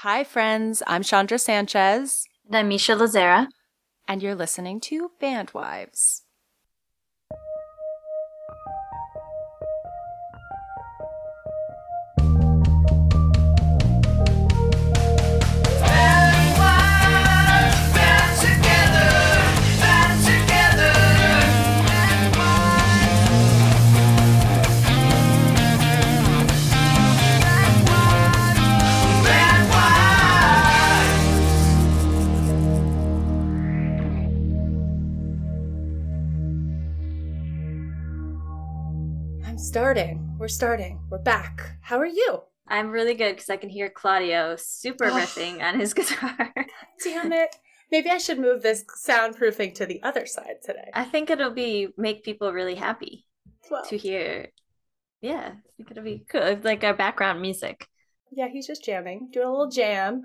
Hi, friends. I'm Chondra Sanchez. And I'm Misha Lazzara. And you're listening to Bandwives. Starting. We're starting. We're back. How are you? I'm really good because I can hear Claudio super oh. riffing on his guitar. Damn it. Maybe I should move this soundproofing to the other side today. I think it'll be make people really happy well. to hear. Yeah, I think it'll be cool. Like our background music. Yeah, he's just jamming, doing a little jam.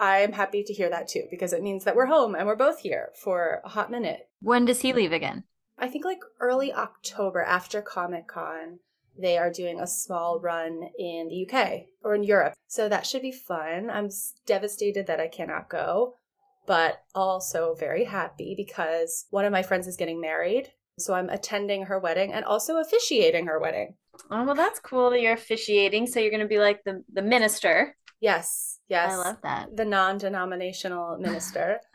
I'm happy to hear that too because it means that we're home and we're both here for a hot minute. When does he leave again? I think like early October after Comic Con, they are doing a small run in the UK or in Europe. So that should be fun. I'm devastated that I cannot go, but also very happy because one of my friends is getting married. So I'm attending her wedding and also officiating her wedding. Oh, well, that's cool that you're officiating. So you're going to be like the, the minister. Yes, yes. I love that. The non denominational minister.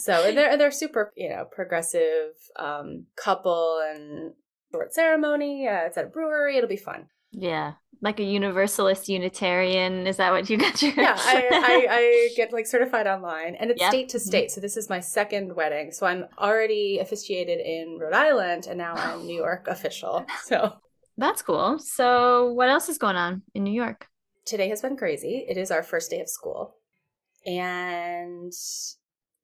So they're they're super, you know, progressive um, couple and short ceremony. Uh, it's at a brewery. It'll be fun. Yeah, like a universalist Unitarian. Is that what you got your? Yeah, I, I, I, get like certified online, and it's yep. state to mm-hmm. state. So this is my second wedding. So I'm already officiated in Rhode Island, and now I'm New York official. So that's cool. So what else is going on in New York? Today has been crazy. It is our first day of school, and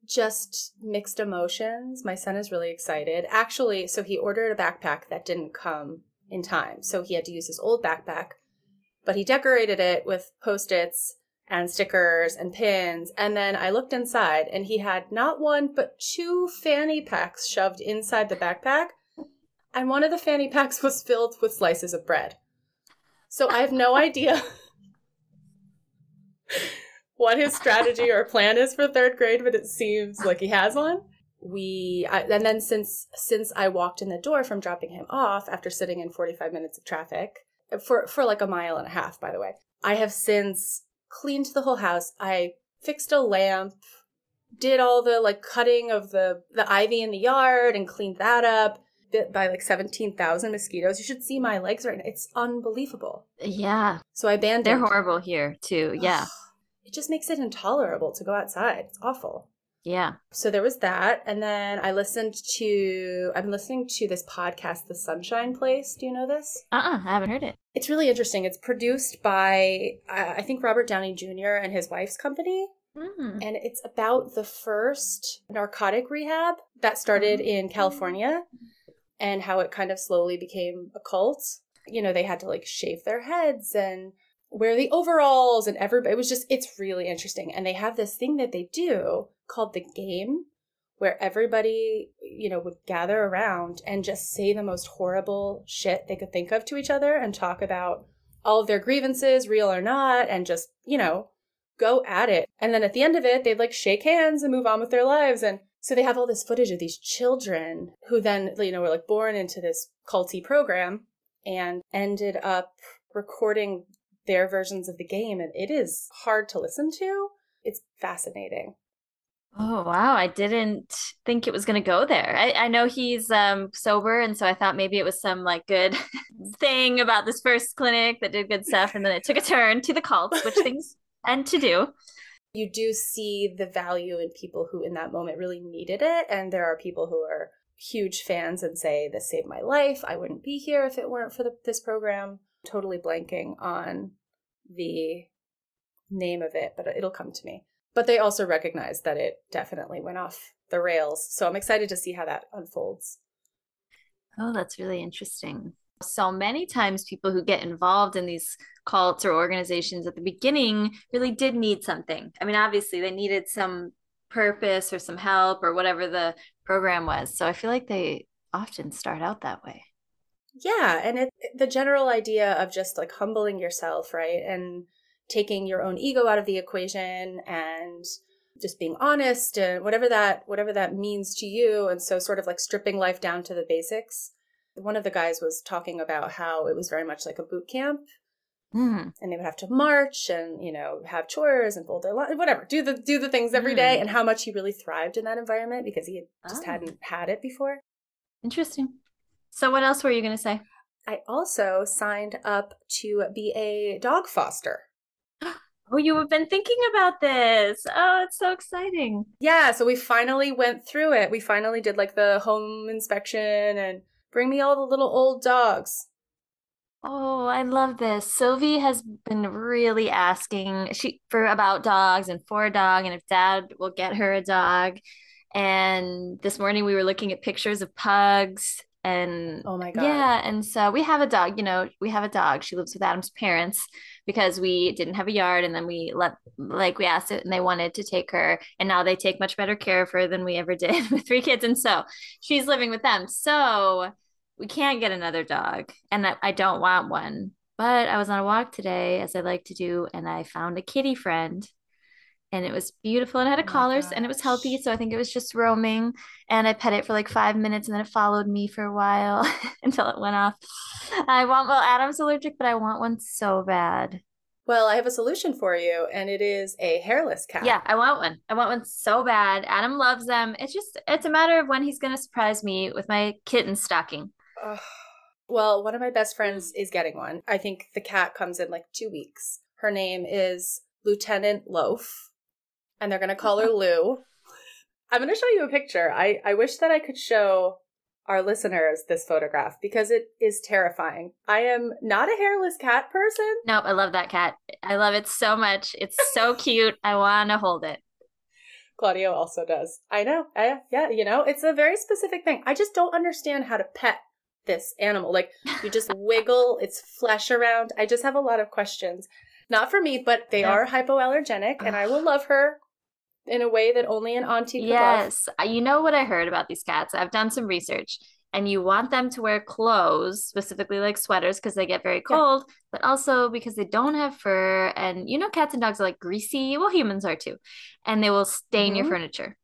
just mixed emotions. My son is really excited. Actually, so he ordered a backpack that didn't come in time. So he had to use his old backpack, but he decorated it with post its and stickers and pins. And then I looked inside and he had not one, but two fanny packs shoved inside the backpack. And one of the fanny packs was filled with slices of bread. So I have no idea what his strategy or plan is for third grade, but it seems like he has one. We I, and then since since I walked in the door from dropping him off after sitting in 45 minutes of traffic for for like a mile and a half, by the way, I have since cleaned the whole house. I fixed a lamp, did all the like cutting of the the ivy in the yard and cleaned that up bit by like 17,000 mosquitoes. You should see my legs right now. It's unbelievable. Yeah. So I abandoned. They're horrible here too. Yeah it just makes it intolerable to go outside. It's awful. Yeah. So there was that. And then I listened to, I'm listening to this podcast, The Sunshine Place. Do you know this? Uh uh I haven't heard it. It's really interesting. It's produced by, I think, Robert Downey Jr. and his wife's company. Mm. And it's about the first narcotic rehab that started mm. in California and how it kind of slowly became a cult. You know, they had to like shave their heads and wear the overalls and everybody it was just it's really interesting. And they have this thing that they do called the game where everybody you know would gather around and just say the most horrible shit they could think of to each other and talk about all of their grievances real or not and just you know go at it. And then at the end of it they'd like shake hands and move on with their lives. And so they have all this footage of these children who then you know were like born into this culty program and ended up recording their versions of the game, and it is hard to listen to. It's fascinating. Oh wow! I didn't think it was going to go there. I, I know he's um, sober, and so I thought maybe it was some like good thing about this first clinic that did good stuff, and then it took a turn to the cults, which things tend to do. You do see the value in people who, in that moment, really needed it, and there are people who are huge fans and say, "This saved my life. I wouldn't be here if it weren't for the, this program." totally blanking on the name of it, but it'll come to me. But they also recognize that it definitely went off the rails. So I'm excited to see how that unfolds. Oh, that's really interesting. So many times, people who get involved in these cults or organizations at the beginning really did need something. I mean, obviously, they needed some purpose or some help or whatever the program was. So I feel like they often start out that way. Yeah, and it the general idea of just like humbling yourself, right? And taking your own ego out of the equation and just being honest and whatever that whatever that means to you and so sort of like stripping life down to the basics one of the guys was talking about how it was very much like a boot camp mm. and they would have to march and you know have chores and fold their laundry whatever do the do the things every mm. day, and how much he really thrived in that environment because he just oh. hadn't had it before interesting so what else were you going to say i also signed up to be a dog foster Oh, you have been thinking about this. Oh, it's so exciting. Yeah, so we finally went through it. We finally did like the home inspection and bring me all the little old dogs. Oh, I love this. Sylvie has been really asking she for about dogs and for a dog and if dad will get her a dog. And this morning we were looking at pictures of pugs and oh my god. Yeah, and so we have a dog, you know, we have a dog. She lives with Adam's parents because we didn't have a yard and then we let like we asked it and they wanted to take her and now they take much better care of her than we ever did with three kids and so she's living with them. So we can't get another dog and I, I don't want one but i was on a walk today as i like to do and i found a kitty friend and it was beautiful and it had a oh collars and it was healthy so i think it was just roaming and i pet it for like five minutes and then it followed me for a while until it went off i want well adam's allergic but i want one so bad well, I have a solution for you, and it is a hairless cat. Yeah, I want one. I want one so bad. Adam loves them. It's just, it's a matter of when he's going to surprise me with my kitten stocking. Well, one of my best friends is getting one. I think the cat comes in like two weeks. Her name is Lieutenant Loaf, and they're going to call her Lou. I'm going to show you a picture. I, I wish that I could show our listeners this photograph because it is terrifying. I am not a hairless cat person. Nope, I love that cat. I love it so much. It's so cute. I want to hold it. Claudio also does. I know. I, yeah, you know, it's a very specific thing. I just don't understand how to pet this animal. Like you just wiggle its flesh around. I just have a lot of questions. Not for me, but they yeah. are hypoallergenic, and I will love her in a way that only an auntie could yes. Love. You know what I heard about these cats? I've done some research. And you want them to wear clothes, specifically like sweaters, because they get very cold, yeah. but also because they don't have fur. And you know, cats and dogs are like greasy. Well, humans are too. And they will stain mm-hmm. your furniture.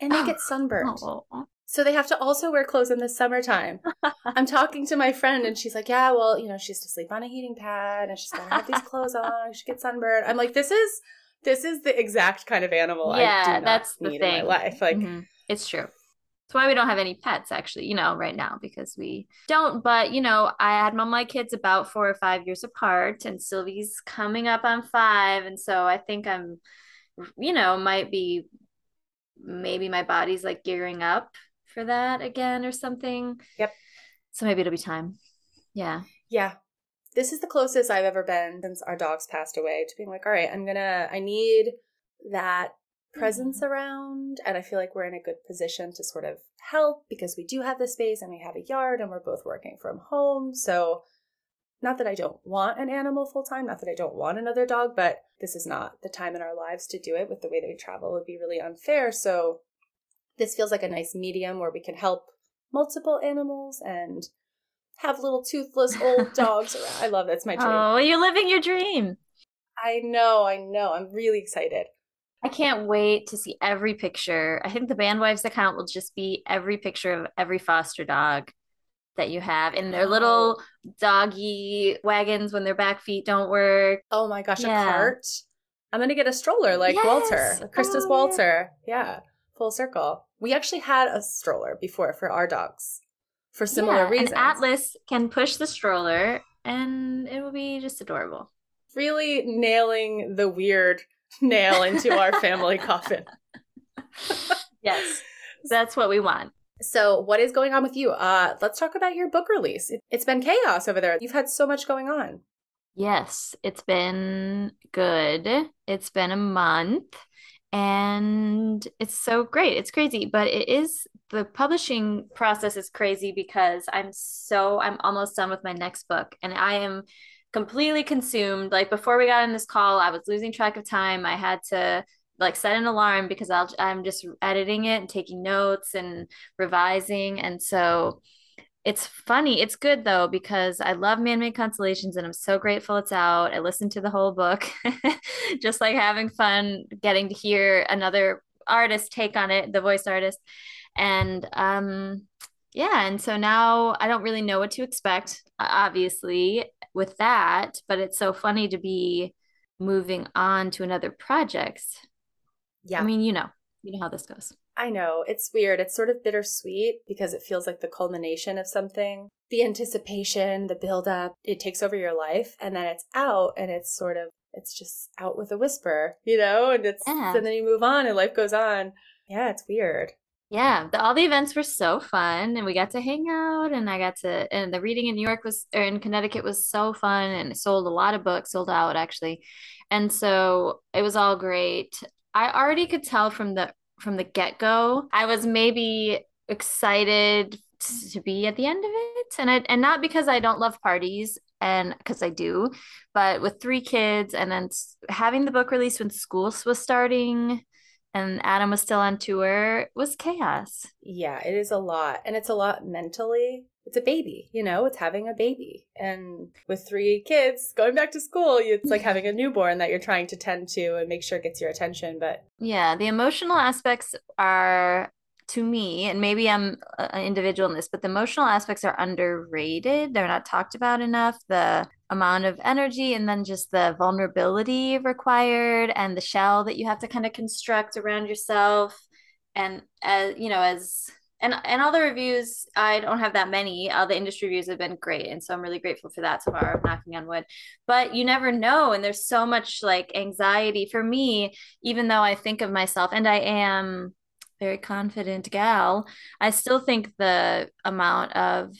And they get sunburned. Oh. So they have to also wear clothes in the summertime. I'm talking to my friend and she's like, Yeah, well, you know, she's to sleep on a heating pad and she's gotta have these clothes on, she gets sunburned. I'm like, this is this is the exact kind of animal yeah, that's the thing. in my life. Like mm-hmm. it's true. That's why we don't have any pets actually, you know, right now because we don't. But you know, I had my kids about four or five years apart, and Sylvie's coming up on five, and so I think I'm, you know, might be maybe my body's like gearing up for that again or something. Yep. So maybe it'll be time. Yeah. Yeah. This is the closest I've ever been since our dogs passed away to being like, all right, I'm gonna, I need that presence mm-hmm. around. And I feel like we're in a good position to sort of help because we do have the space and we have a yard and we're both working from home. So, not that I don't want an animal full time, not that I don't want another dog, but this is not the time in our lives to do it with the way that we travel. It would be really unfair. So, this feels like a nice medium where we can help multiple animals and have little toothless old dogs around. I love that's my dream. Oh, you're living your dream. I know, I know. I'm really excited. I can't wait to see every picture. I think the Bandwives account will just be every picture of every foster dog that you have in their little doggy wagons when their back feet don't work. Oh my gosh, yeah. a cart. I'm gonna get a stroller like yes. Walter, Christus oh, Walter. Yeah. yeah, full circle. We actually had a stroller before for our dogs for similar yeah, reasons. Atlas can push the stroller and it will be just adorable. Really nailing the weird nail into our family coffin. yes, that's what we want. So, what is going on with you? Uh, let's talk about your book release. It, it's been chaos over there. You've had so much going on. Yes, it's been good. It's been a month and it's so great. It's crazy, but it is the publishing process is crazy because I'm so I'm almost done with my next book and I am completely consumed. Like before we got in this call, I was losing track of time. I had to like set an alarm because I'll I'm just editing it and taking notes and revising and so it's funny. It's good though because I love man-made constellations and I'm so grateful it's out. I listened to the whole book. Just like having fun getting to hear another artist take on it, the voice artist. And um yeah, and so now I don't really know what to expect obviously with that, but it's so funny to be moving on to another project. Yeah. I mean, you know, you know how this goes. I know. It's weird. It's sort of bittersweet because it feels like the culmination of something. The anticipation, the build up, it takes over your life and then it's out and it's sort of it's just out with a whisper, you know, and it's yeah. and then you move on and life goes on. Yeah, it's weird. Yeah, the, all the events were so fun and we got to hang out and I got to and the reading in New York was or in Connecticut was so fun and sold a lot of books, sold out actually. And so it was all great. I already could tell from the from the get-go. I was maybe excited to be at the end of it and I and not because I don't love parties and because I do, but with three kids and then having the book released when school was starting and Adam was still on tour was chaos. Yeah, it is a lot. And it's a lot mentally. It's a baby, you know, it's having a baby. And with three kids going back to school, it's like having a newborn that you're trying to tend to and make sure it gets your attention. But yeah, the emotional aspects are to me, and maybe I'm an individual in this, but the emotional aspects are underrated. They're not talked about enough. The amount of energy and then just the vulnerability required and the shell that you have to kind of construct around yourself. And as you know, as and and all the reviews, I don't have that many. All the industry reviews have been great, and so I'm really grateful for that so far. I'm knocking on wood, but you never know, and there's so much like anxiety for me. Even though I think of myself, and I am very confident gal, I still think the amount of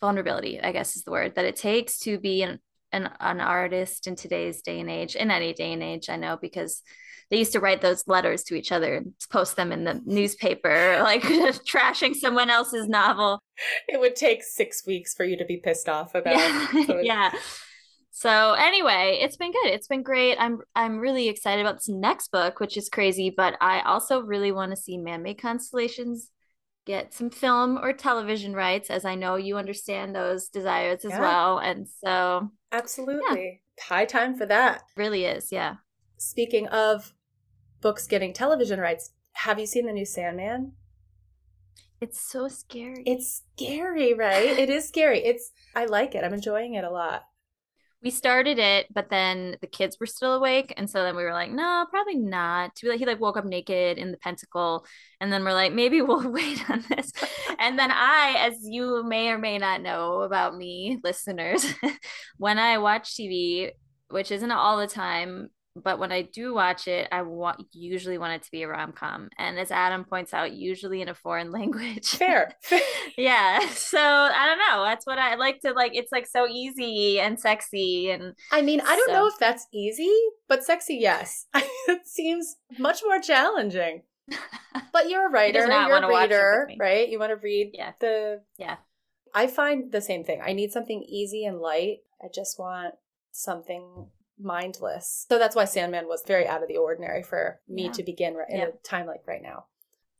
vulnerability, I guess is the word, that it takes to be an, an, an artist in today's day and age, in any day and age, I know, because they used to write those letters to each other and post them in the newspaper, like trashing someone else's novel. It would take six weeks for you to be pissed off about. Yeah. So yeah. So anyway, it's been good. It's been great. I'm I'm really excited about this next book, which is crazy, but I also really want to see Man-Made Constellations get some film or television rights as I know you understand those desires as yeah. well. And so Absolutely. Yeah. High time for that. Really is, yeah. Speaking of books getting television rights, have you seen the new Sandman? It's so scary. It's scary, right? it is scary. It's I like it. I'm enjoying it a lot we started it, but then the kids were still awake, and so then we were like, no, probably not. He like woke up naked in the pentacle, and then we're like, maybe we'll wait on this. and then I, as you may or may not know about me, listeners, when I watch TV, which isn't all the time, but when I do watch it, I want usually want it to be a rom com, and as Adam points out, usually in a foreign language. Fair. yeah. So I don't know. That's what I like to like. It's like so easy and sexy, and I mean, I don't so. know if that's easy, but sexy, yes. it seems much more challenging. But you're a writer, you're a reader, right? You want to read yeah. the yeah. I find the same thing. I need something easy and light. I just want something mindless. So that's why Sandman was very out of the ordinary for me yeah. to begin right, in yeah. a time like right now.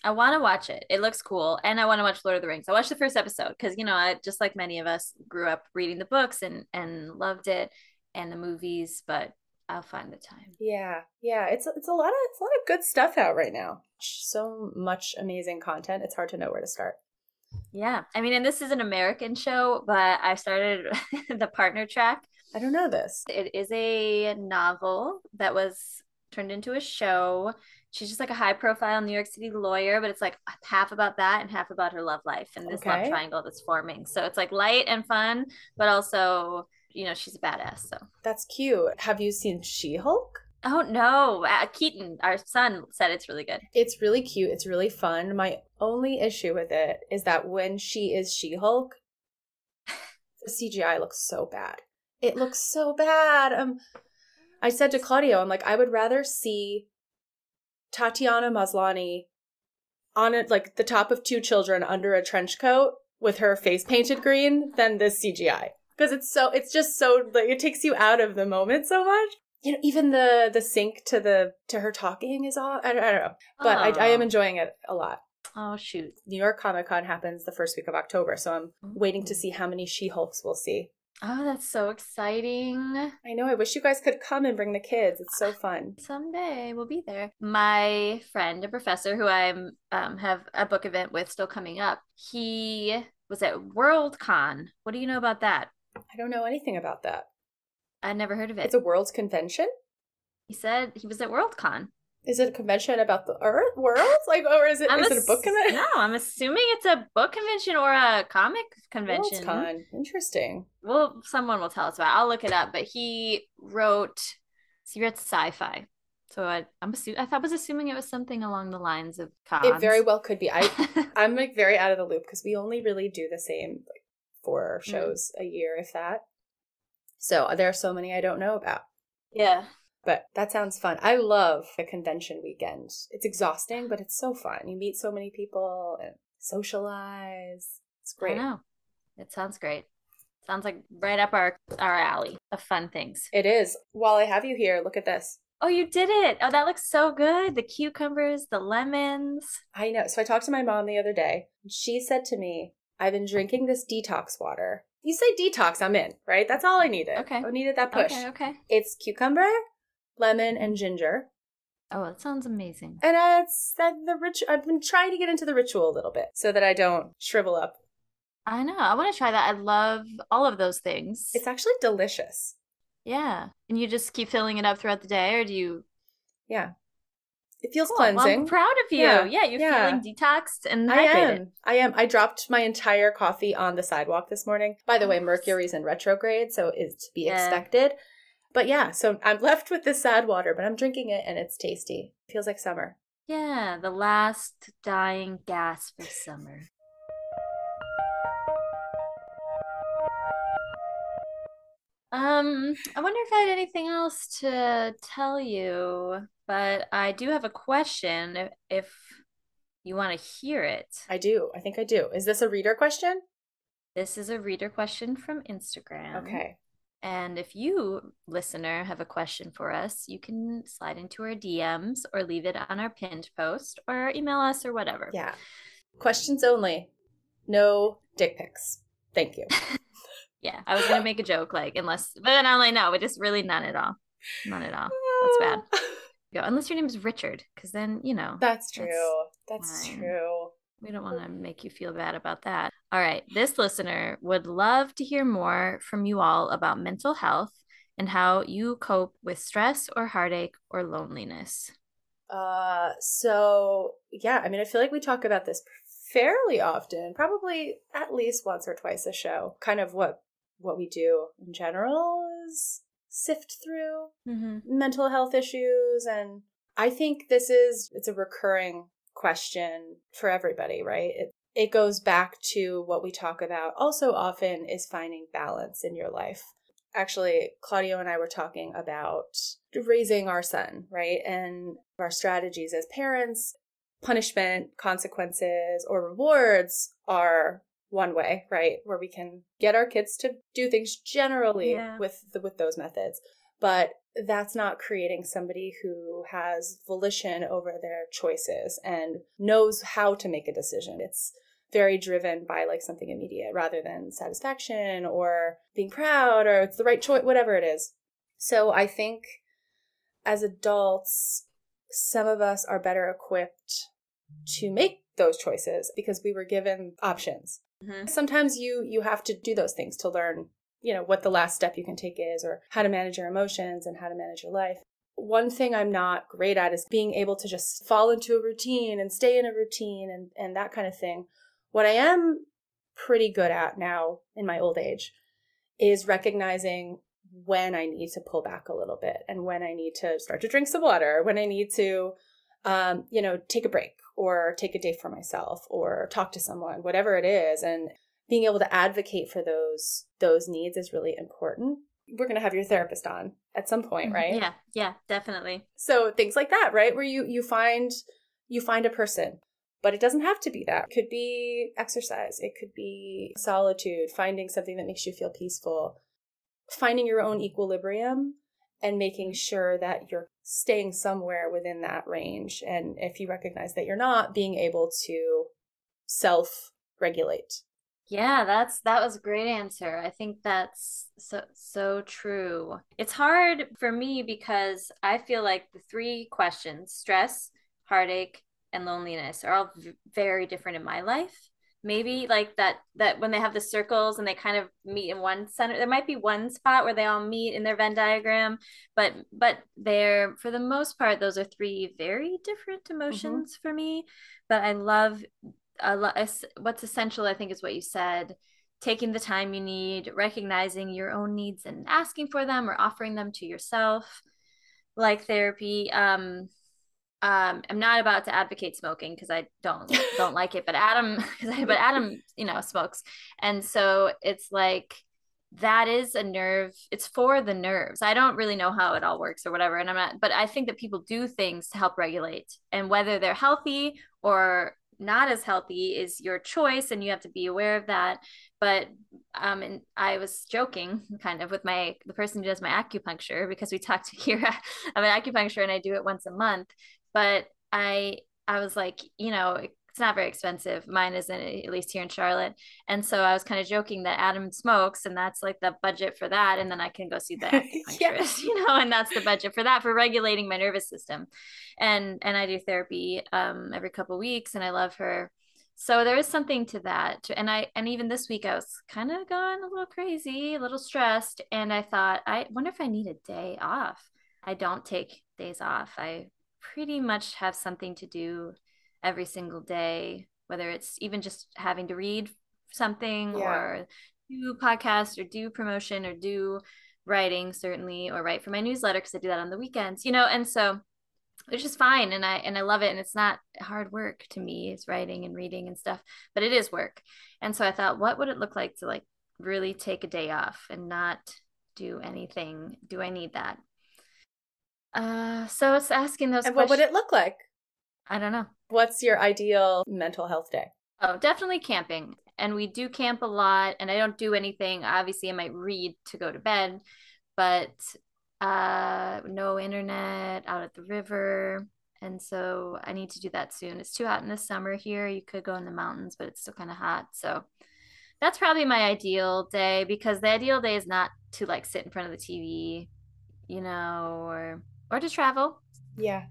I want to watch it. It looks cool, and I want to watch Lord of the Rings. I watched the first episode because you know, I just like many of us grew up reading the books and and loved it, and the movies. But I'll find the time. Yeah, yeah. It's it's a lot of it's a lot of good stuff out right now. So much amazing content. It's hard to know where to start. Yeah, I mean, and this is an American show, but I started the partner track I don't know this. It is a novel that was turned into a show. She's just like a high profile New York City lawyer, but it's like half about that and half about her love life and this okay. love triangle that's forming. So it's like light and fun, but also, you know, she's a badass. So that's cute. Have you seen She Hulk? Oh no, uh, Keaton, our son, said it's really good. It's really cute. It's really fun. My only issue with it is that when she is She Hulk, the CGI looks so bad. It looks so bad. Um, I said to Claudio, I'm like, I would rather see Tatiana Maslany on it, like the top of two children under a trench coat with her face painted green than this CGI because it's so it's just so like it takes you out of the moment so much. You know, even the the sync to the to her talking is all I, I don't know, but I, I am enjoying it a lot. Oh shoot. New York Comic Con happens the first week of October, so I'm waiting to see how many She Hulks we'll see. Oh, that's so exciting. I know. I wish you guys could come and bring the kids. It's so fun. Someday we'll be there. My friend, a professor who I um, have a book event with still coming up, he was at Worldcon. What do you know about that? I don't know anything about that. I never heard of it. It's a world's convention? He said he was at Worldcon. Is it a convention about the Earth world? Like, or is it is it a book convention? No, I'm assuming it's a book convention or a comic convention. Worldcon. Interesting. Well, someone will tell us about. It. I'll look it up. But he wrote. Wrote sci-fi. So I, I'm assuming. I thought was assuming it was something along the lines of cons. It very well could be. I I'm like very out of the loop because we only really do the same like four mm. shows mm. a year, if that. So there are so many I don't know about. Yeah. But that sounds fun. I love a convention weekend. It's exhausting, but it's so fun. You meet so many people and socialize. It's great. I know. It sounds great. Sounds like right up our our alley of fun things. It is. While I have you here, look at this. Oh, you did it. Oh, that looks so good. The cucumbers, the lemons. I know. So I talked to my mom the other day. She said to me, I've been drinking this detox water. You say detox, I'm in, right? That's all I needed. Okay. I needed that push. Okay, okay. It's cucumber, lemon, and ginger. Oh, that sounds amazing. And it's that the rich. I've been trying to get into the ritual a little bit so that I don't shrivel up. I know. I want to try that. I love all of those things. It's actually delicious. Yeah. And you just keep filling it up throughout the day, or do you? Yeah. It feels cool. cleansing. Well, I'm proud of you. Yeah, yeah you're yeah. feeling detoxed and hydrated. I am. I am. I dropped my entire coffee on the sidewalk this morning. By the way, Mercury's in retrograde, so it's to be yeah. expected. But yeah, so I'm left with this sad water, but I'm drinking it and it's tasty. It feels like summer. Yeah, the last dying gasp of summer. Um, I wonder if I had anything else to tell you, but I do have a question if, if you want to hear it. I do. I think I do. Is this a reader question? This is a reader question from Instagram. Okay. And if you, listener, have a question for us, you can slide into our DMs or leave it on our pinned post or email us or whatever. Yeah. Questions only. No dick pics. Thank you. yeah. I was going to make a joke, like, unless, but then I'm like, no, but just really none at all. None at all. That's bad. Go, unless your name is Richard, because then, you know. That's true. That's, that's true. We don't want to make you feel bad about that. All right. This listener would love to hear more from you all about mental health and how you cope with stress or heartache or loneliness. Uh so yeah, I mean I feel like we talk about this fairly often, probably at least once or twice a show. Kind of what what we do in general is sift through mm-hmm. mental health issues and I think this is it's a recurring question for everybody, right? It, it goes back to what we talk about also often is finding balance in your life. Actually, Claudio and I were talking about raising our son, right? And our strategies as parents, punishment, consequences, or rewards are one way, right? Where we can get our kids to do things generally yeah. with the, with those methods. But that's not creating somebody who has volition over their choices and knows how to make a decision. It's very driven by like something immediate rather than satisfaction or being proud or it's the right choice, whatever it is. So I think as adults, some of us are better equipped to make those choices because we were given options. Mm-hmm. Sometimes you you have to do those things to learn you know, what the last step you can take is or how to manage your emotions and how to manage your life. One thing I'm not great at is being able to just fall into a routine and stay in a routine and, and that kind of thing. What I am pretty good at now in my old age is recognizing when I need to pull back a little bit and when I need to start to drink some water, when I need to, um, you know, take a break or take a day for myself or talk to someone, whatever it is. And being able to advocate for those those needs is really important. We're going to have your therapist on at some point mm-hmm. right? Yeah yeah definitely. So things like that right? Where you you find you find a person but it doesn't have to be that. It could be exercise. It could be solitude finding something that makes you feel peaceful finding your own equilibrium and making sure that you're staying somewhere within that range. And if you recognize that you're not, being able to self regulate. Yeah, that's that was a great answer. I think that's so so true. It's hard for me because I feel like the three questions, stress, heartache, and loneliness are all v- very different in my life maybe like that that when they have the circles and they kind of meet in one center there might be one spot where they all meet in their venn diagram but but they're for the most part those are three very different mm-hmm. emotions mm-hmm. for me but i love a lot what's essential i think is what you said taking the time you need recognizing your own needs and asking for them or offering them to yourself like therapy. Um um i'm not about to advocate smoking because i don't don't like it but adam but adam you know smokes. And so it's like that is a nerve it's for the nerves. I don't really know how it all works or whatever and i'm not but i think that people do things to help regulate and whether they're healthy or not as healthy is your choice and you have to be aware of that. But um and i was joking kind of with my the person who does my acupuncture because we talked here i'm an acupuncture and i do it once a month. But I I was like, you know, it's not very expensive. Mine isn't, at least here in Charlotte. And so I was kind of joking that Adam smokes, and that's like the budget for that. And then I can go see the acupuncturist, yeah. you know, and that's the budget for that for regulating my nervous system. And and I do therapy um, every couple weeks, and I love her. So there is something to that. And I and even this week I was kind of going a little crazy, a little stressed, and I thought, I wonder if I need a day off. I don't take days off. I pretty much have something to do every single day, whether it's even just having to read something yeah. or do podcast or do promotion or do writing certainly or write for my newsletter because I do that on the weekends, you know, and so it's just fine and I and I love it and it's not hard work to me. It's writing and reading and stuff, but it is work. And so I thought, what would it look like to like really take a day off and not do anything? Do I need that? Uh, so it's asking those. And questions. what would it look like? I don't know. What's your ideal mental health day? Oh, definitely camping. And we do camp a lot. And I don't do anything. Obviously, I might read to go to bed, but uh, no internet out at the river. And so I need to do that soon. It's too hot in the summer here. You could go in the mountains, but it's still kind of hot. So that's probably my ideal day because the ideal day is not to like sit in front of the TV, you know, or or to travel. Yeah.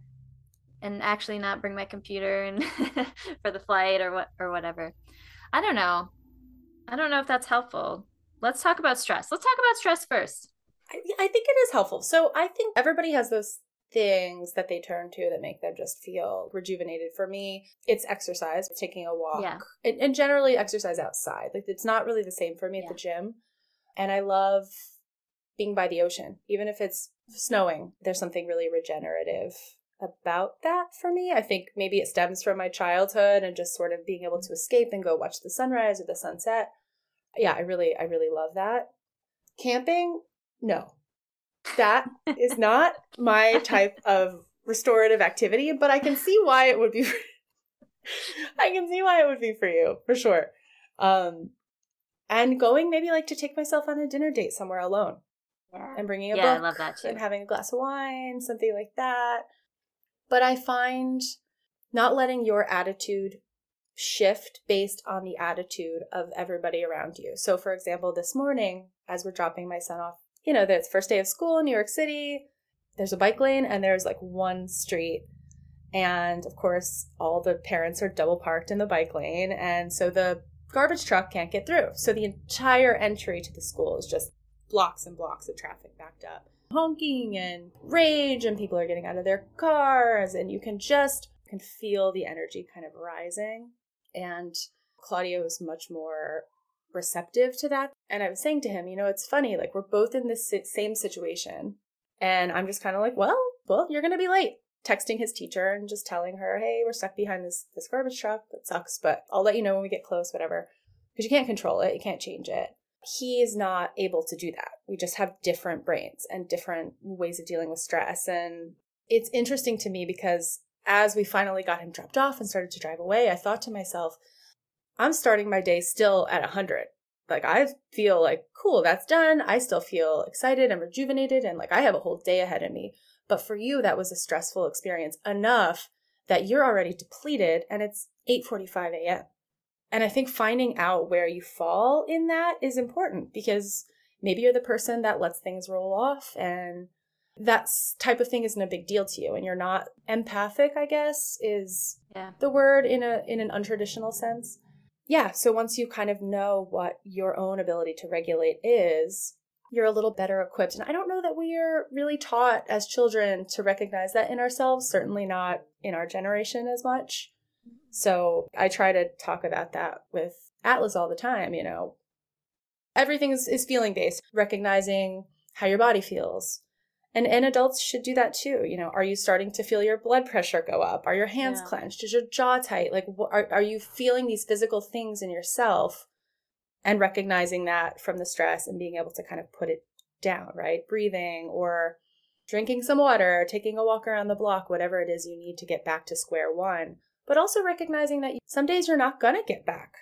And actually not bring my computer and for the flight or what or whatever. I don't know. I don't know if that's helpful. Let's talk about stress. Let's talk about stress first. I, I think it is helpful. So I think everybody has those things that they turn to that make them just feel rejuvenated. For me, it's exercise, taking a walk, yeah. and, and generally exercise outside. Like it's not really the same for me yeah. at the gym. And I love being by the ocean, even if it's snowing. There's something really regenerative about that for me. I think maybe it stems from my childhood and just sort of being able to escape and go watch the sunrise or the sunset. Yeah, I really I really love that. Camping? No. That is not my type of restorative activity, but I can see why it would be I can see why it would be for you, for sure. Um and going maybe like to take myself on a dinner date somewhere alone yeah. and bringing a yeah, book I love that too. and having a glass of wine, something like that. But I find not letting your attitude shift based on the attitude of everybody around you. So, for example, this morning, as we're dropping my son off, you know, it's first day of school in New York City. There's a bike lane and there's like one street. And of course, all the parents are double parked in the bike lane. And so the garbage truck can't get through. So the entire entry to the school is just blocks and blocks of traffic backed up. Honking and rage, and people are getting out of their cars, and you can just can feel the energy kind of rising. And Claudio is much more receptive to that. And I was saying to him, you know, it's funny, like we're both in this same situation. And I'm just kind of like, well, well, you're going to be late. Texting his teacher and just telling her, hey, we're stuck behind this, this garbage truck. That sucks, but I'll let you know when we get close, whatever. Because you can't control it, you can't change it he is not able to do that. We just have different brains and different ways of dealing with stress. And it's interesting to me because as we finally got him dropped off and started to drive away, I thought to myself, I'm starting my day still at 100. like I feel like cool, that's done. I still feel excited and rejuvenated and like I have a whole day ahead of me. But for you that was a stressful experience enough that you're already depleted and it's 8:45 a.m. And I think finding out where you fall in that is important because maybe you're the person that lets things roll off and that type of thing isn't a big deal to you and you're not empathic i guess is yeah. the word in a in an untraditional sense. Yeah so once you kind of know what your own ability to regulate is you're a little better equipped. And i don't know that we are really taught as children to recognize that in ourselves certainly not in our generation as much so i try to talk about that with atlas all the time you know. Everything is, is feeling based recognizing how your body feels. And and adults should do that too you know. Are you starting to feel your blood pressure go up? Are your hands yeah. clenched? Is your jaw tight? Like are, are you feeling these physical things in yourself and recognizing that from the stress and being able to kind of put it down right? Breathing or drinking some water taking a walk around the block whatever it is you need to get back to square one but also recognizing that some days you're not going to get back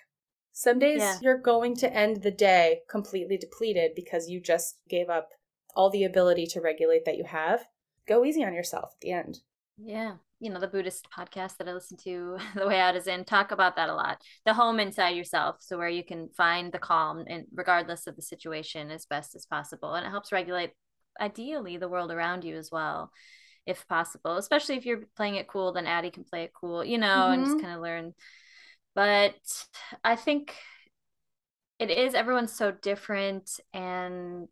some days yeah. you're going to end the day completely depleted because you just gave up all the ability to regulate that you have, go easy on yourself at the end. Yeah. You know, the Buddhist podcast that I listen to, The Way Out is In, talk about that a lot. The home inside yourself. So, where you can find the calm and regardless of the situation as best as possible. And it helps regulate, ideally, the world around you as well, if possible. Especially if you're playing it cool, then Addie can play it cool, you know, mm-hmm. and just mm-hmm. kind of learn. But I think it is everyone's so different and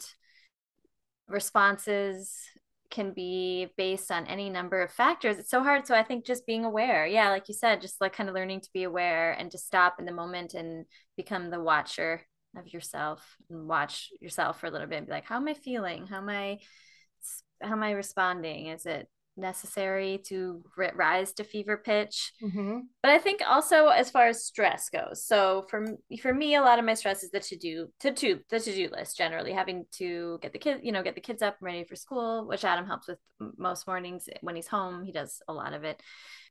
responses can be based on any number of factors. It's so hard. So I think just being aware, yeah, like you said, just like kind of learning to be aware and to stop in the moment and become the watcher of yourself and watch yourself for a little bit and be like, how am I feeling? How am I, how am I responding? Is it necessary to rise to fever pitch. Mm-hmm. But I think also as far as stress goes, so for for me, a lot of my stress is the to do to do the to do list. Generally, having to get the kids, you know, get the kids up and ready for school, which Adam helps with most mornings when he's home. He does a lot of it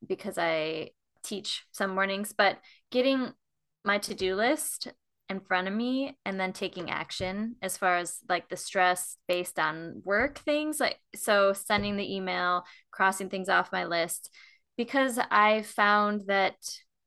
because I teach some mornings, but getting my to do list in front of me and then taking action as far as like the stress based on work things like so sending the email crossing things off my list because i found that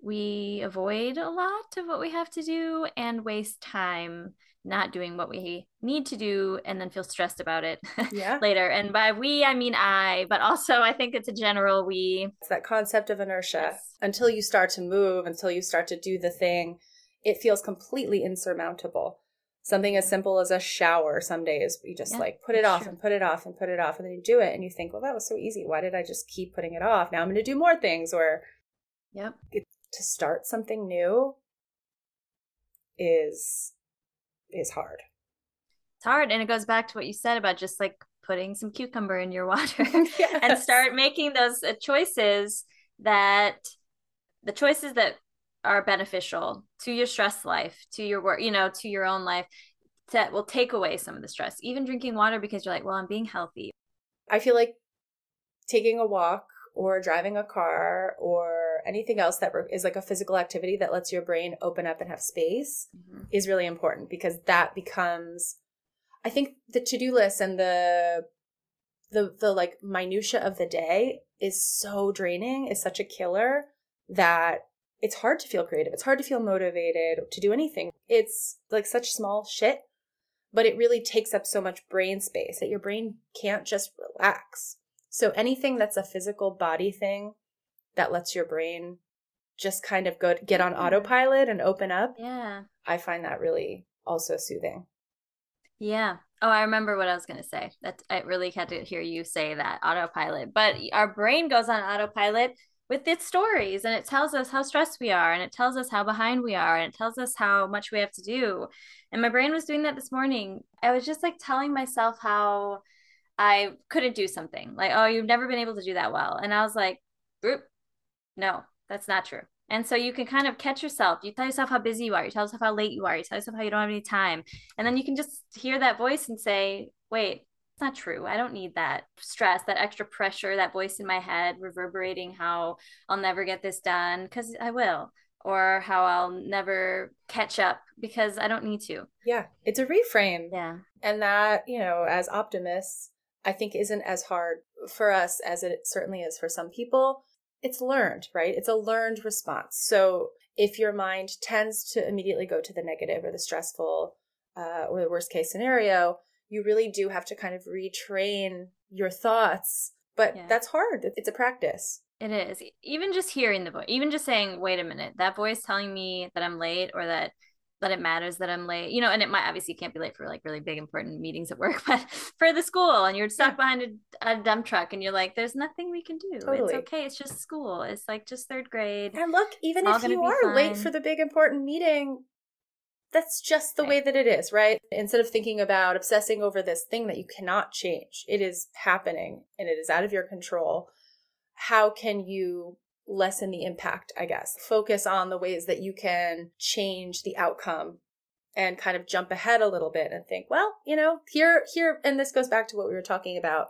we avoid a lot of what we have to do and waste time not doing what we need to do and then feel stressed about it yeah. later. And by we, I mean I, but also I think it's a general we. It's that concept of inertia. Yes. Until you start to move, until you start to do the thing, it feels completely insurmountable. Something as simple as a shower some days, you just yeah, like put it off true. and put it off and put it off, and then you do it and you think, well, that was so easy. Why did I just keep putting it off? Now I'm going to do more things. Or, yep. to start something new is is hard. It's hard, and it goes back to what you said about just like putting some cucumber in your water yes. and start making those uh, choices that the choices that are beneficial to your stress life, to your work, you know, to your own life that will take away some of the stress. Even drinking water because you're like, well, I'm being healthy. I feel like taking a walk or driving a car or anything else that is like a physical activity that lets your brain open up and have space mm-hmm. is really important because that becomes I think the to-do list and the the the like minutia of the day is so draining, is such a killer that it's hard to feel creative. It's hard to feel motivated to do anything. It's like such small shit, but it really takes up so much brain space that your brain can't just relax. So anything that's a physical body thing that lets your brain just kind of go get on mm-hmm. autopilot and open up. Yeah. I find that really also soothing. Yeah. Oh, I remember what I was going to say. That I really had to hear you say that autopilot. But our brain goes on autopilot with its stories and it tells us how stressed we are and it tells us how behind we are and it tells us how much we have to do. And my brain was doing that this morning. I was just like telling myself how i couldn't do something like oh you've never been able to do that well. And i was like no that's not true. And so you can kind of catch yourself. You tell yourself how busy you are. You tell yourself how late you are. You tell yourself how you don't have any time. And then you can just hear that voice and say wait it's not true. I don't need that stress, that extra pressure, that voice in my head reverberating how I'll never get this done because I will. or how I'll never catch up because I don't need to. Yeah, it's a reframe. Yeah. And that, you know, as optimists, I think isn't as hard for us as it certainly is for some people. It's learned, right? It's a learned response. So if your mind tends to immediately go to the negative or the stressful uh, or the worst case scenario, you really do have to kind of retrain your thoughts. But yeah. that's hard. It's a practice. It is. Even just hearing the voice, even just saying, wait a minute, that voice telling me that I'm late or that that it matters that I'm late, you know, and it might obviously you can't be late for like really big important meetings at work, but for the school and you're stuck behind a, a, dump truck and you're like, there's nothing we can do. Totally. It's okay. It's just school. It's like just third grade. And look, even if you are fine. late for the big important meeting, that's just the way that it is, right? Instead of thinking about obsessing over this thing that you cannot change, it is happening and it is out of your control. How can you lessen the impact, I guess. Focus on the ways that you can change the outcome and kind of jump ahead a little bit and think, well, you know, here here and this goes back to what we were talking about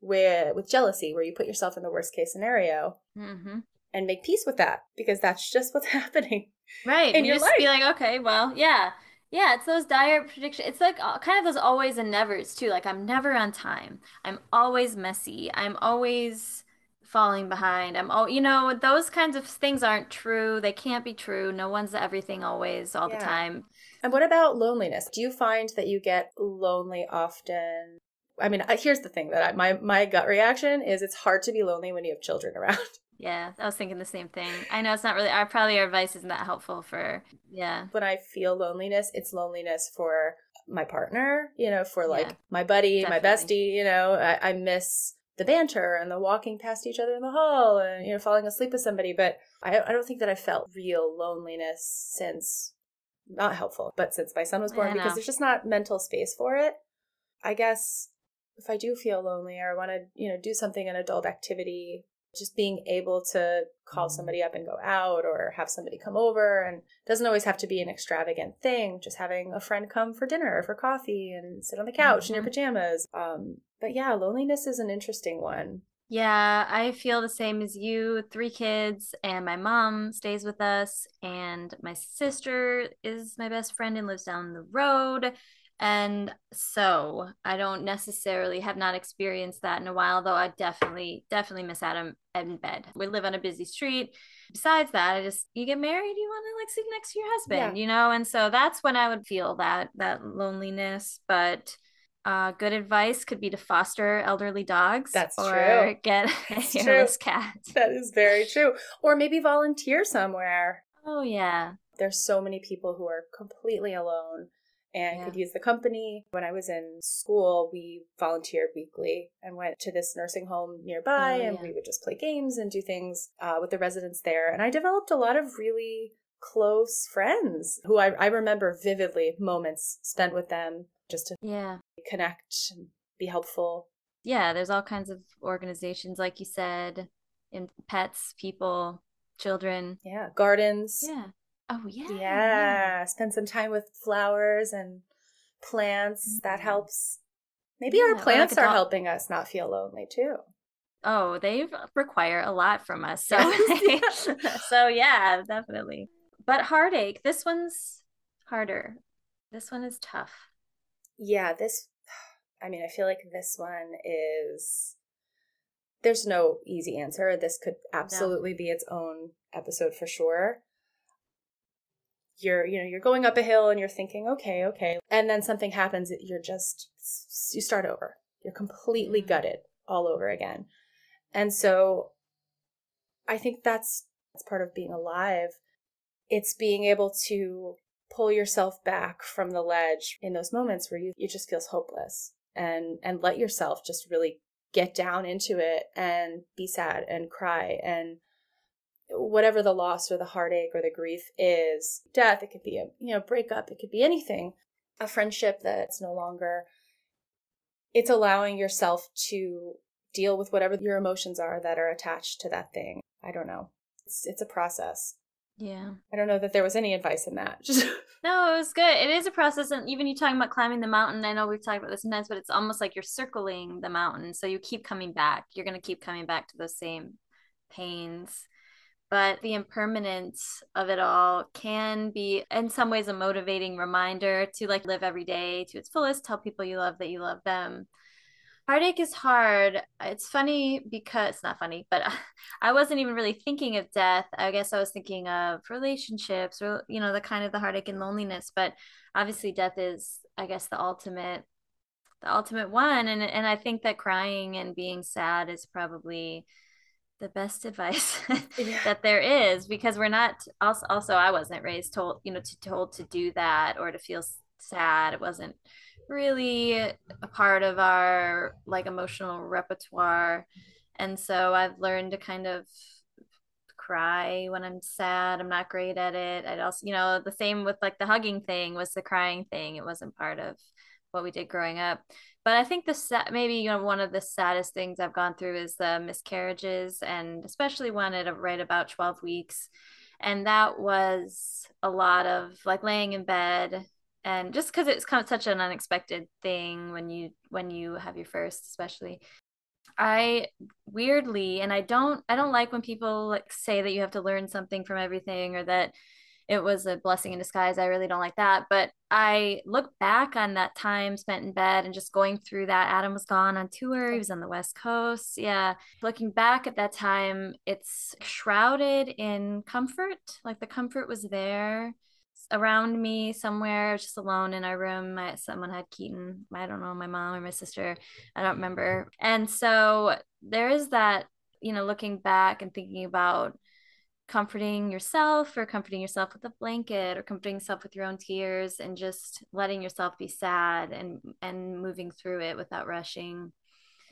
with with jealousy where you put yourself in the worst case scenario mm-hmm. And make peace with that because that's just what's happening. Right. And you just life. be like, okay, well, yeah. Yeah, it's those dire predictions. It's like uh, kind of those always and nevers too. Like I'm never on time. I'm always messy. I'm always falling behind. I'm oh, you know, those kinds of things aren't true. They can't be true. No one's everything always all yeah. the time. And what about loneliness? Do you find that you get lonely often? I mean, here's the thing that I, my my gut reaction is it's hard to be lonely when you have children around. Yeah, I was thinking the same thing. I know it's not really our probably our advice isn't that helpful for yeah. When I feel loneliness, it's loneliness for my partner, you know, for like yeah, my buddy, definitely. my bestie, you know, I, I miss the banter and the walking past each other in the hall and you know falling asleep with somebody but i, I don't think that i felt real loneliness since not helpful but since my son was born because there's just not mental space for it i guess if i do feel lonely or i want to you know do something an adult activity just being able to call somebody up and go out or have somebody come over and doesn't always have to be an extravagant thing just having a friend come for dinner or for coffee and sit on the couch mm-hmm. in your mm-hmm. pajamas um, but yeah, loneliness is an interesting one. Yeah, I feel the same as you. Three kids, and my mom stays with us, and my sister is my best friend and lives down the road. And so I don't necessarily have not experienced that in a while, though I definitely, definitely miss Adam in bed. We live on a busy street. Besides that, I just you get married, you want to like sleep next to your husband, yeah. you know? And so that's when I would feel that that loneliness. But uh, good advice could be to foster elderly dogs. That's or true. Get a hairless cat. That is very true. Or maybe volunteer somewhere. Oh yeah. There's so many people who are completely alone and yeah. could use the company. When I was in school, we volunteered weekly and went to this nursing home nearby, oh, and we would just play games and do things uh, with the residents there. And I developed a lot of really close friends who I, I remember vividly moments spent with them just to yeah connect and be helpful. Yeah, there's all kinds of organizations, like you said, in pets, people, children. Yeah, gardens. Yeah. Oh yeah. Yeah. Spend some time with flowers and plants. Mm-hmm. That helps. Maybe yeah, our plants like are helping us not feel lonely too. Oh, they require a lot from us. So, so yeah, definitely. But heartache, this one's harder. This one is tough. Yeah, this, I mean, I feel like this one is, there's no easy answer. This could absolutely no. be its own episode for sure. You're, you know, you're going up a hill and you're thinking, okay, okay. And then something happens, you're just, you start over. You're completely mm-hmm. gutted all over again. And so I think that's, that's part of being alive. It's being able to pull yourself back from the ledge in those moments where you, you just feels hopeless and and let yourself just really get down into it and be sad and cry and whatever the loss or the heartache or the grief is death it could be a you know breakup it could be anything a friendship that's no longer it's allowing yourself to deal with whatever your emotions are that are attached to that thing i don't know it's it's a process yeah. I don't know that there was any advice in that. no, it was good. It is a process. And even you talking about climbing the mountain, I know we've talked about this sometimes, but it's almost like you're circling the mountain. So you keep coming back. You're going to keep coming back to those same pains. But the impermanence of it all can be in some ways a motivating reminder to like live every day to its fullest tell people you love that you love them. Heartache is hard. It's funny because it's not funny but i wasn't even really thinking of death. I guess i was thinking of relationships or you know the kind of the heartache and loneliness but obviously death is i guess the ultimate the ultimate one and and i think that crying and being sad is probably the best advice yeah. that there is because we're not also also I wasn't raised told you know to told to do that or to feel sad. It wasn't really a part of our like emotional repertoire. And so I've learned to kind of cry when I'm sad. I'm not great at it. I'd also you know the same with like the hugging thing was the crying thing. It wasn't part of what we did growing up but I think the maybe you know one of the saddest things I've gone through is the miscarriages, and especially one at a, right about twelve weeks, and that was a lot of like laying in bed, and just because it's kind of such an unexpected thing when you when you have your first, especially. I weirdly, and I don't, I don't like when people like say that you have to learn something from everything or that it was a blessing in disguise. I really don't like that. But I look back on that time spent in bed and just going through that. Adam was gone on tour, he was on the West Coast. Yeah. Looking back at that time, it's shrouded in comfort. Like the comfort was there around me somewhere. I was just alone in our room. Someone had Keaton. I don't know, my mom or my sister. I don't remember. And so there is that, you know, looking back and thinking about comforting yourself or comforting yourself with a blanket or comforting yourself with your own tears and just letting yourself be sad and and moving through it without rushing.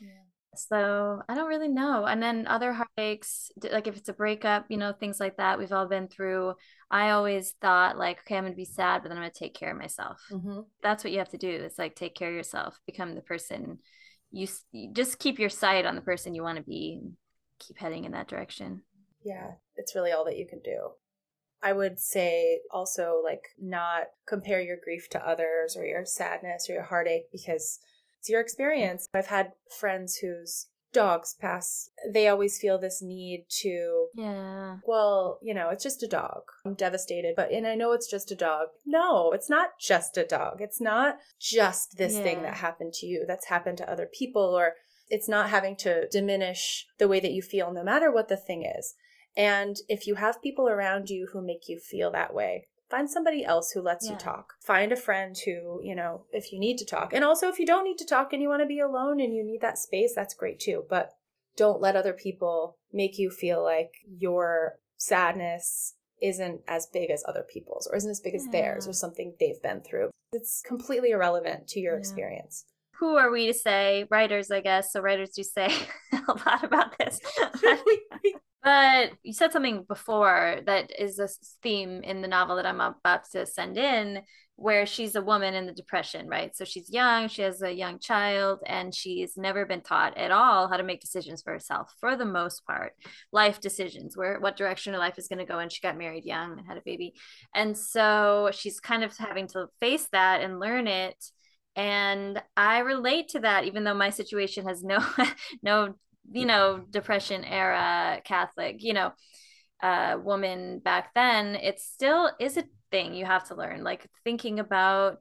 Yeah. so i don't really know. And then other heartaches like if it's a breakup you know things like that we've all been through. I always thought like okay i'm gonna be sad but then i'm gonna take care of myself. Mm-hmm. that's what you have to do it's like take care of yourself become the person you, you just keep your sight on the person you want to be keep heading in that direction yeah, it's really all that you can do. I would say also like not compare your grief to others or your sadness or your heartache because it's your experience. I've had friends whose dogs pass, they always feel this need to, yeah, well, you know, it's just a dog. I'm devastated, but, and I know it's just a dog. No, it's not just a dog. It's not just this yeah. thing that happened to you that's happened to other people, or it's not having to diminish the way that you feel no matter what the thing is. And if you have people around you who make you feel that way, find somebody else who lets yeah. you talk. Find a friend who, you know, if you need to talk. And also, if you don't need to talk and you want to be alone and you need that space, that's great too. But don't let other people make you feel like your sadness isn't as big as other people's or isn't as big yeah. as theirs or something they've been through. It's completely irrelevant to your yeah. experience who are we to say writers i guess so writers do say a lot about this But you said something before that is a theme in the novel that I'm about to send in, where she's a woman in the depression, right? So she's young, she has a young child, and she's never been taught at all how to make decisions for herself, for the most part, life decisions, where what direction her life is going to go. And she got married young and had a baby, and so she's kind of having to face that and learn it and i relate to that even though my situation has no no you know depression era catholic you know uh woman back then it still is a thing you have to learn like thinking about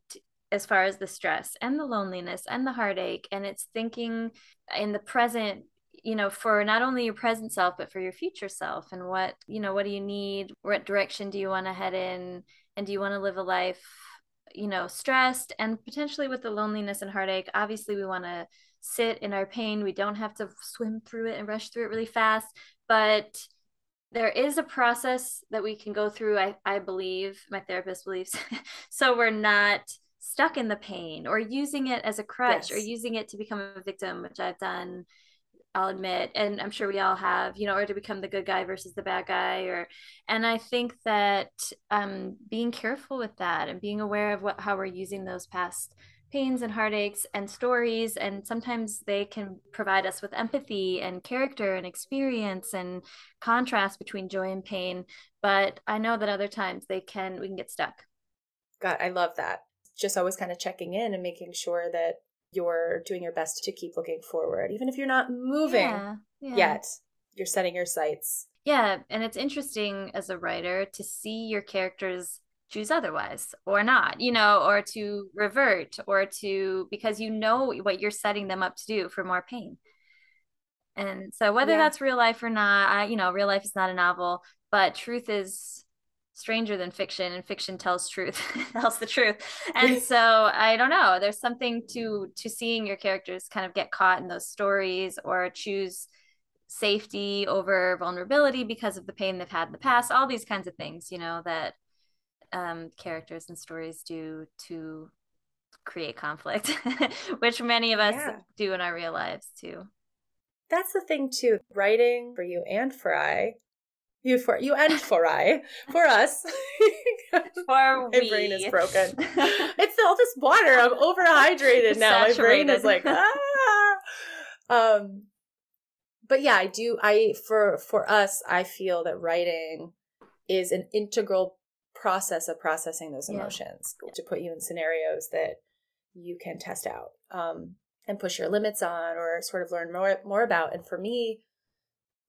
as far as the stress and the loneliness and the heartache and it's thinking in the present you know for not only your present self but for your future self and what you know what do you need? What direction do you want to head in? And do you want to live a life you know stressed? And potentially with the loneliness and heartache obviously we want to sit in our pain. We don't have to swim through it and rush through it really fast. But there is a process that we can go through, I, I believe, my therapist believes. so we're not stuck in the pain or using it as a crutch yes. or using it to become a victim, which I've done. I'll admit, and I'm sure we all have, you know, or to become the good guy versus the bad guy, or, and I think that um, being careful with that and being aware of what how we're using those past pains and heartaches and stories and sometimes they can provide us with empathy and character and experience and contrast between joy and pain but i know that other times they can we can get stuck god i love that just always kind of checking in and making sure that you're doing your best to keep looking forward even if you're not moving yeah, yeah. yet you're setting your sights. Yeah, and it's interesting as a writer to see your characters choose otherwise or not, you know, or to revert or to because you know what you're setting them up to do for more pain. And so whether yeah. that's real life or not, I you know, real life is not a novel, but truth is stranger than fiction and fiction tells truth tells the truth and so i don't know there's something to to seeing your characters kind of get caught in those stories or choose safety over vulnerability because of the pain they've had in the past all these kinds of things you know that um, characters and stories do to create conflict which many of us yeah. do in our real lives too that's the thing too writing for you and for i you for you and for I for us. for My we. brain is broken. it's all this water. I'm overhydrated now. Saturated. My brain is like ah. Um, but yeah, I do. I for for us, I feel that writing is an integral process of processing those emotions yeah. to put you in scenarios that you can test out um, and push your limits on or sort of learn more more about. And for me,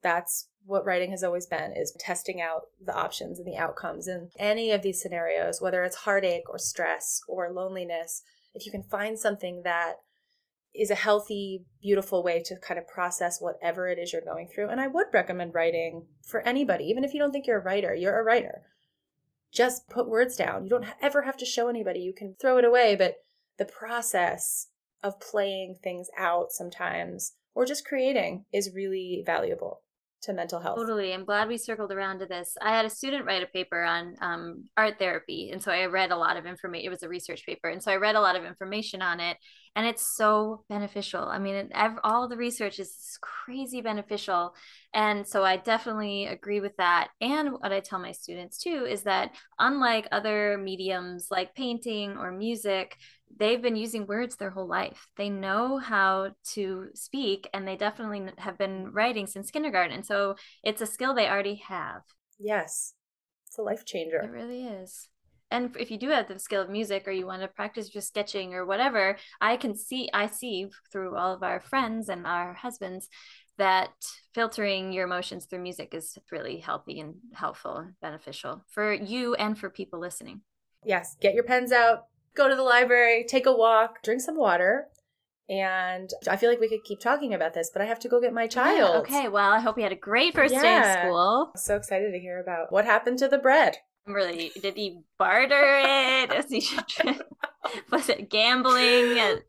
that's what writing has always been is testing out the options and the outcomes in any of these scenarios whether it's heartache or stress or loneliness if you can find something that is a healthy beautiful way to kind of process whatever it is you're going through and i would recommend writing for anybody even if you don't think you're a writer you're a writer just put words down you don't ever have to show anybody you can throw it away but the process of playing things out sometimes or just creating is really valuable to mental health. Totally. I'm glad we circled around to this. I had a student write a paper on um, art therapy. And so I read a lot of information. It was a research paper. And so I read a lot of information on it. And it's so beneficial. I mean, it, all the research is crazy beneficial. And so I definitely agree with that. And what I tell my students too is that unlike other mediums like painting or music, they've been using words their whole life. They know how to speak and they definitely have been writing since kindergarten. So it's a skill they already have. Yes. It's a life changer. It really is. And if you do have the skill of music or you want to practice just sketching or whatever, I can see, I see through all of our friends and our husbands that filtering your emotions through music is really healthy and helpful and beneficial for you and for people listening. Yes. Get your pens out, go to the library, take a walk, drink some water. And I feel like we could keep talking about this, but I have to go get my child. Yeah, okay, well, I hope you had a great first yeah. day of school. I'm so excited to hear about what happened to the bread. Really, did he barter it? he was it gambling at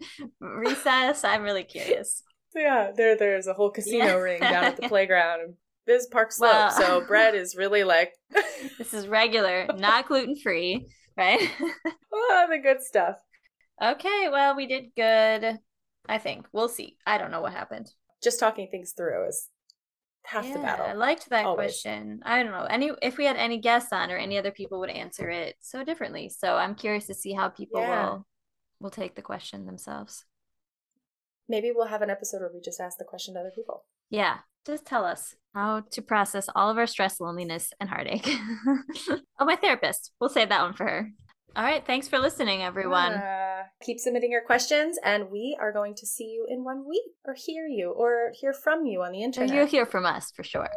recess? I'm really curious. Yeah, there there's a whole casino yeah. ring down at the playground. This is Park Slope, well, so bread is really like this is regular, not gluten free right? oh, the good stuff. Okay, well, we did good. I think we'll see. I don't know what happened. Just talking things through is half yeah, the battle. I liked that Always. question. I don't know any if we had any guests on or any other people would answer it so differently. So I'm curious to see how people yeah. will will take the question themselves. Maybe we'll have an episode where we just ask the question to other people. Yeah, just tell us how to process all of our stress, loneliness, and heartache. oh, my therapist. We'll save that one for her. All right. Thanks for listening, everyone. Uh, keep submitting your questions, and we are going to see you in one week or hear you or hear from you on the internet. You'll hear from us for sure.